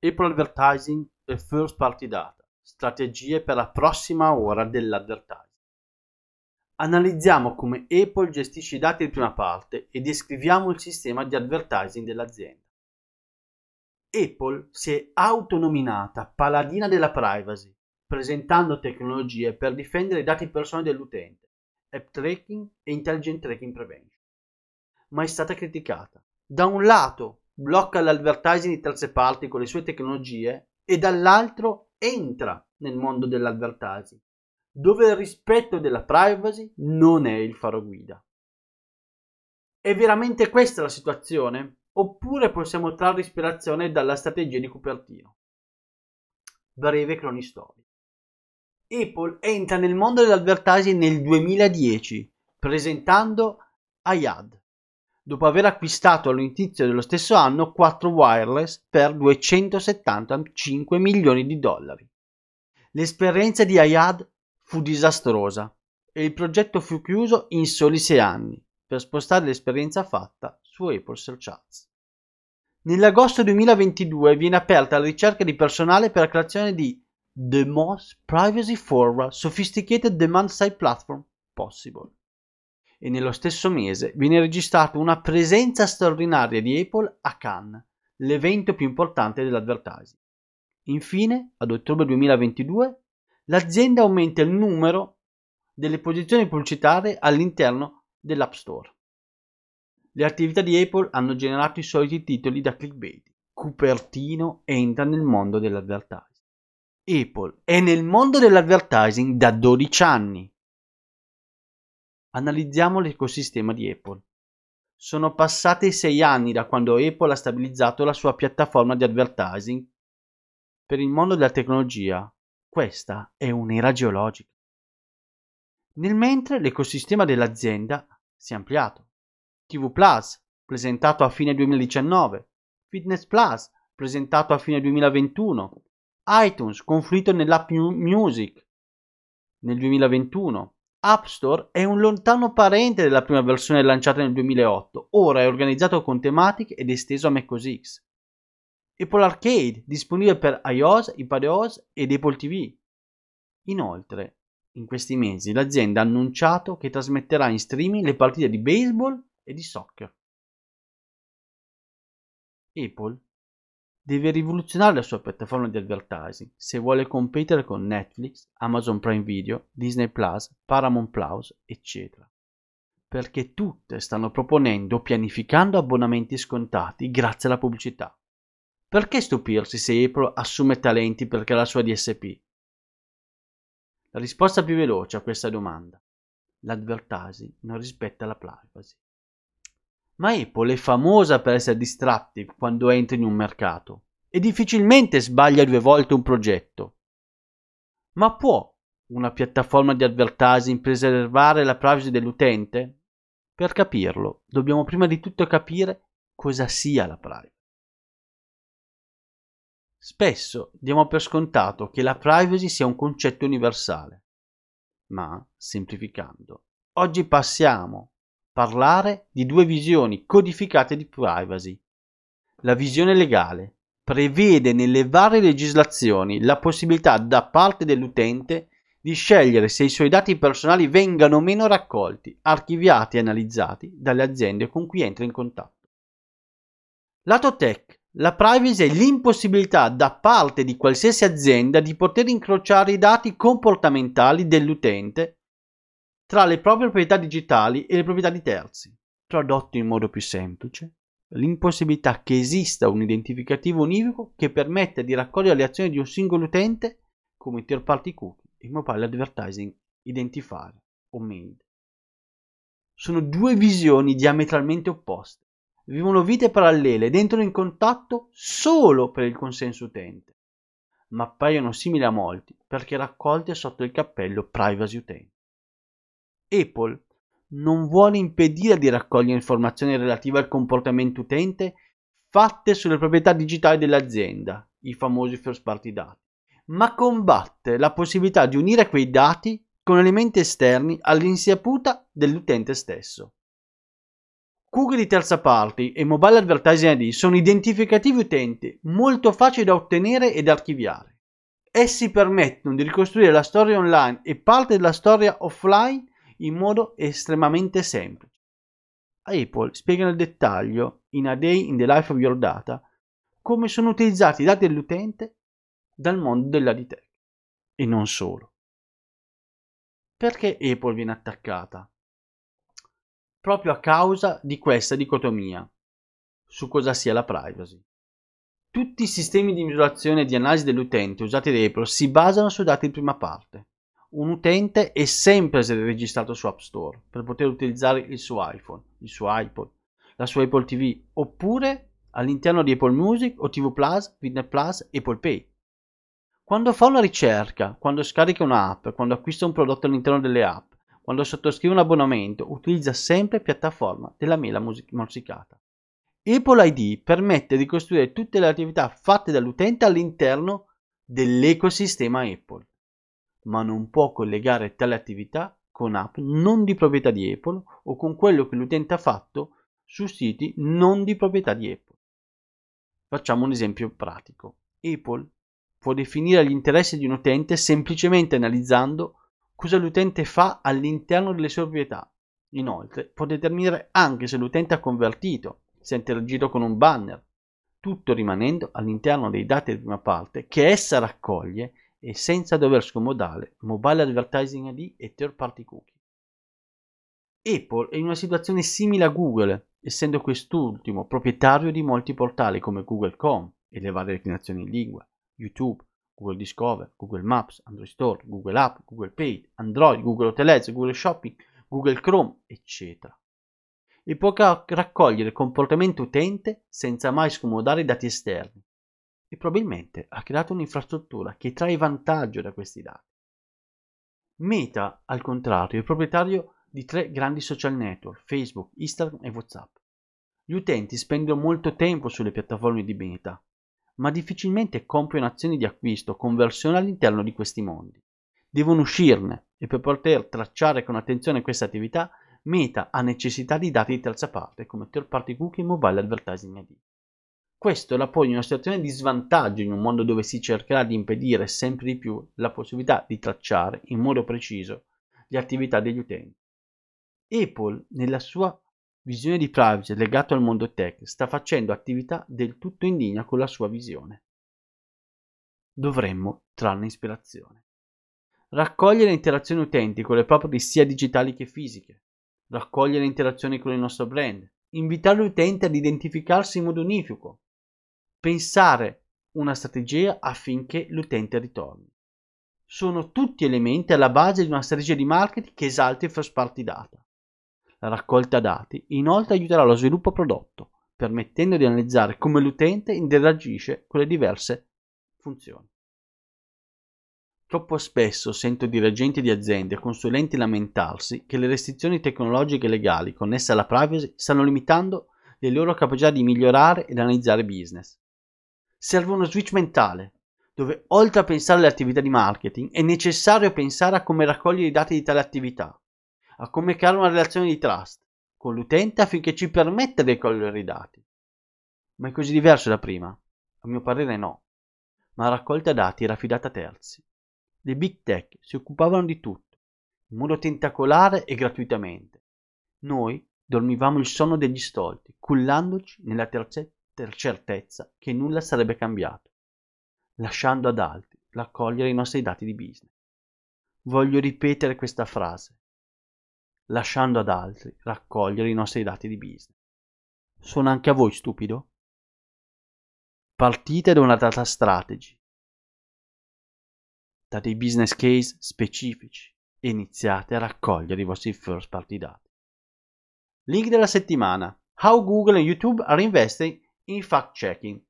Apple Advertising e First Party Data, strategie per la prossima ora dell'advertising. Analizziamo come Apple gestisce i dati di prima parte e descriviamo il sistema di advertising dell'azienda. Apple si è autonominata paladina della privacy, presentando tecnologie per difendere i dati personali dell'utente, app tracking e intelligent tracking prevention. Ma è stata criticata. Da un lato blocca l'advertising di terze parti con le sue tecnologie e dall'altro entra nel mondo dell'advertising dove il rispetto della privacy non è il faro guida. È veramente questa la situazione? Oppure possiamo trarre ispirazione dalla strategia di Cupertino? Breve cronistoria. Apple entra nel mondo dell'advertising nel 2010 presentando iAd, dopo aver acquistato all'inizio dello stesso anno 4 wireless per 275 milioni di dollari. L'esperienza di iAd fu disastrosa e il progetto fu chiuso in soli sei anni per spostare l'esperienza fatta su Apple Search Ads. Nell'agosto 2022 viene aperta la ricerca di personale per la creazione di The Most Privacy Forward Sophisticated Demand Side Platform Possible. E nello stesso mese viene registrata una presenza straordinaria di Apple a Cannes, l'evento più importante dell'advertising. Infine, ad ottobre 2022, l'azienda aumenta il numero delle posizioni pubblicitarie all'interno dell'App Store. Le attività di Apple hanno generato i soliti titoli da clickbait. Cupertino entra nel mondo dell'advertising. Apple è nel mondo dell'advertising da 12 anni. Analizziamo l'ecosistema di Apple. Sono passati 6 anni da quando Apple ha stabilizzato la sua piattaforma di advertising. Per il mondo della tecnologia, questa è un'era geologica. Nel mentre l'ecosistema dell'azienda si è ampliato. TV Plus, presentato a fine 2019, Fitness Plus, presentato a fine 2021, iTunes, confluito nell'app Music nel 2021. App Store è un lontano parente della prima versione lanciata nel 2008, ora è organizzato con tematiche ed esteso a macOS X. Apple Arcade, disponibile per iOS, iPadOS ed Apple TV. Inoltre, in questi mesi l'azienda ha annunciato che trasmetterà in streaming le partite di baseball e di soccer. Apple deve rivoluzionare la sua piattaforma di advertising se vuole competere con Netflix, Amazon Prime Video, Disney Plus, Paramount Plus, eccetera. Perché tutte stanno proponendo o pianificando abbonamenti scontati grazie alla pubblicità. Perché stupirsi se Apple assume talenti per creare la sua DSP? La risposta più veloce a questa domanda. L'advertising non rispetta la privacy. Ma Apple è famosa per essere distrattive quando entra in un mercato e difficilmente sbaglia due volte un progetto. Ma può una piattaforma di advertising preservare la privacy dell'utente? Per capirlo, dobbiamo prima di tutto capire cosa sia la privacy. Spesso diamo per scontato che la privacy sia un concetto universale, ma, semplificando, oggi passiamo parlare di due visioni codificate di privacy. La visione legale prevede nelle varie legislazioni la possibilità da parte dell'utente di scegliere se i suoi dati personali vengano o meno raccolti, archiviati e analizzati dalle aziende con cui entra in contatto. Lato tech la privacy è l'impossibilità da parte di qualsiasi azienda di poter incrociare i dati comportamentali dell'utente tra le proprie proprietà digitali e le proprietà di terzi. Tradotto in modo più semplice, l'impossibilità che esista un identificativo univoco che permetta di raccogliere le azioni di un singolo utente come third party cookie e mobile advertising identifier o MAID. Sono due visioni diametralmente opposte vivono vite parallele ed entrano in contatto solo per il consenso utente, ma appaiono simili a molti perché raccolte sotto il cappello privacy utente. Apple non vuole impedire di raccogliere informazioni relative al comportamento utente fatte sulle proprietà digitali dell'azienda, i famosi first party dati, ma combatte la possibilità di unire quei dati con elementi esterni all'insaputa dell'utente stesso. Cookie di terza parte e Mobile Advertising ID sono identificativi utenti molto facili da ottenere ed archiviare. Essi permettono di ricostruire la storia online e parte della storia offline in modo estremamente semplice. Apple spiega nel dettaglio, in A Day in the Life of Your Data, come sono utilizzati i dati dell'utente dal mondo dell'AD E non solo. Perché Apple viene attaccata? Proprio a causa di questa dicotomia su cosa sia la privacy. Tutti i sistemi di misurazione e di analisi dell'utente usati da Apple si basano su dati in prima parte un utente è sempre registrato su App Store per poter utilizzare il suo iPhone, il suo iPod, la sua Apple TV oppure all'interno di Apple Music o TV Plus, Fitness Plus, Apple Pay. Quando fa una ricerca, quando scarica un'app, quando acquista un prodotto all'interno delle app, quando sottoscrive un abbonamento, utilizza sempre piattaforma della mela morsicata. Apple ID permette di costruire tutte le attività fatte dall'utente all'interno dell'ecosistema Apple ma non può collegare tale attività con app non di proprietà di Apple o con quello che l'utente ha fatto su siti non di proprietà di Apple. Facciamo un esempio pratico. Apple può definire gli interessi di un utente semplicemente analizzando cosa l'utente fa all'interno delle sue proprietà. Inoltre può determinare anche se l'utente ha convertito, se ha interagito con un banner, tutto rimanendo all'interno dei dati di prima parte che essa raccoglie e senza dover scomodare Mobile Advertising ID e third party cookie. Apple è in una situazione simile a Google, essendo quest'ultimo proprietario di molti portali come Google.com e le varie declinazioni in lingua, YouTube, Google Discover, Google Maps, Android Store, Google App, Google Pay, Android, Google Hotel Ads, Google Shopping, Google Chrome, eccetera. E può raccogliere il comportamento utente senza mai scomodare i dati esterni, e probabilmente ha creato un'infrastruttura che trae vantaggio da questi dati. Meta, al contrario, è proprietario di tre grandi social network, Facebook, Instagram e WhatsApp. Gli utenti spendono molto tempo sulle piattaforme di Meta, ma difficilmente compiono azioni di acquisto o conversione all'interno di questi mondi. Devono uscirne e per poter tracciare con attenzione queste attività, Meta ha necessità di dati di terza parte come third party cookie e mobile advertising ID. Questo la pone in una situazione di svantaggio in un mondo dove si cercherà di impedire sempre di più la possibilità di tracciare in modo preciso le attività degli utenti. Apple, nella sua visione di privacy legato al mondo tech, sta facendo attività del tutto in linea con la sua visione. Dovremmo trarne ispirazione. Raccogliere interazioni utenti con le property sia digitali che fisiche. Raccogliere interazioni con il nostro brand. Invitare l'utente ad identificarsi in modo unifico, pensare una strategia affinché l'utente ritorni. Sono tutti elementi alla base di una strategia di marketing che esalti il first party data. La raccolta dati inoltre aiuterà lo sviluppo prodotto, permettendo di analizzare come l'utente interagisce con le diverse funzioni. Troppo spesso sento dirigenti di aziende e consulenti lamentarsi che le restrizioni tecnologiche e legali connesse alla privacy stanno limitando le loro capacità di migliorare ed analizzare business serve uno switch mentale, dove oltre a pensare alle attività di marketing è necessario pensare a come raccogliere i dati di tale attività, a come creare una relazione di trust con l'utente affinché ci permetta di raccogliere i dati. Ma è così diverso da prima? A mio parere no. Ma la raccolta dati era affidata a terzi. Le big tech si occupavano di tutto, in modo tentacolare e gratuitamente. Noi dormivamo il sonno degli stolti, cullandoci nella terza certezza che nulla sarebbe cambiato, lasciando ad altri raccogliere i nostri dati di business. Voglio ripetere questa frase, lasciando ad altri raccogliere i nostri dati di business. Suona anche a voi stupido? Partite da una data strategy, da dei business case specifici e iniziate a raccogliere i vostri first party dati. Link della settimana. How Google e YouTube are investing in fact-checking.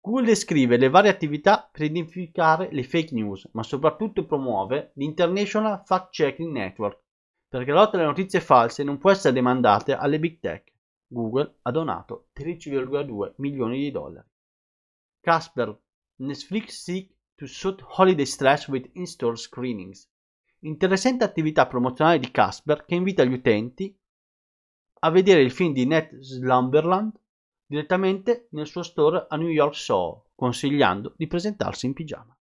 Google descrive le varie attività per identificare le fake news, ma soprattutto promuove l'International Fact-Checking Network, perché la lotta alle notizie false non può essere demandata alle big tech. Google ha donato 13,2 milioni di dollari. Casper, Netflix seek to suit holiday stress with in-store screenings. Interessante attività promozionale di Casper che invita gli utenti a vedere il film di Ned Slumberland direttamente nel suo store a New York Soho, consigliando di presentarsi in pigiama.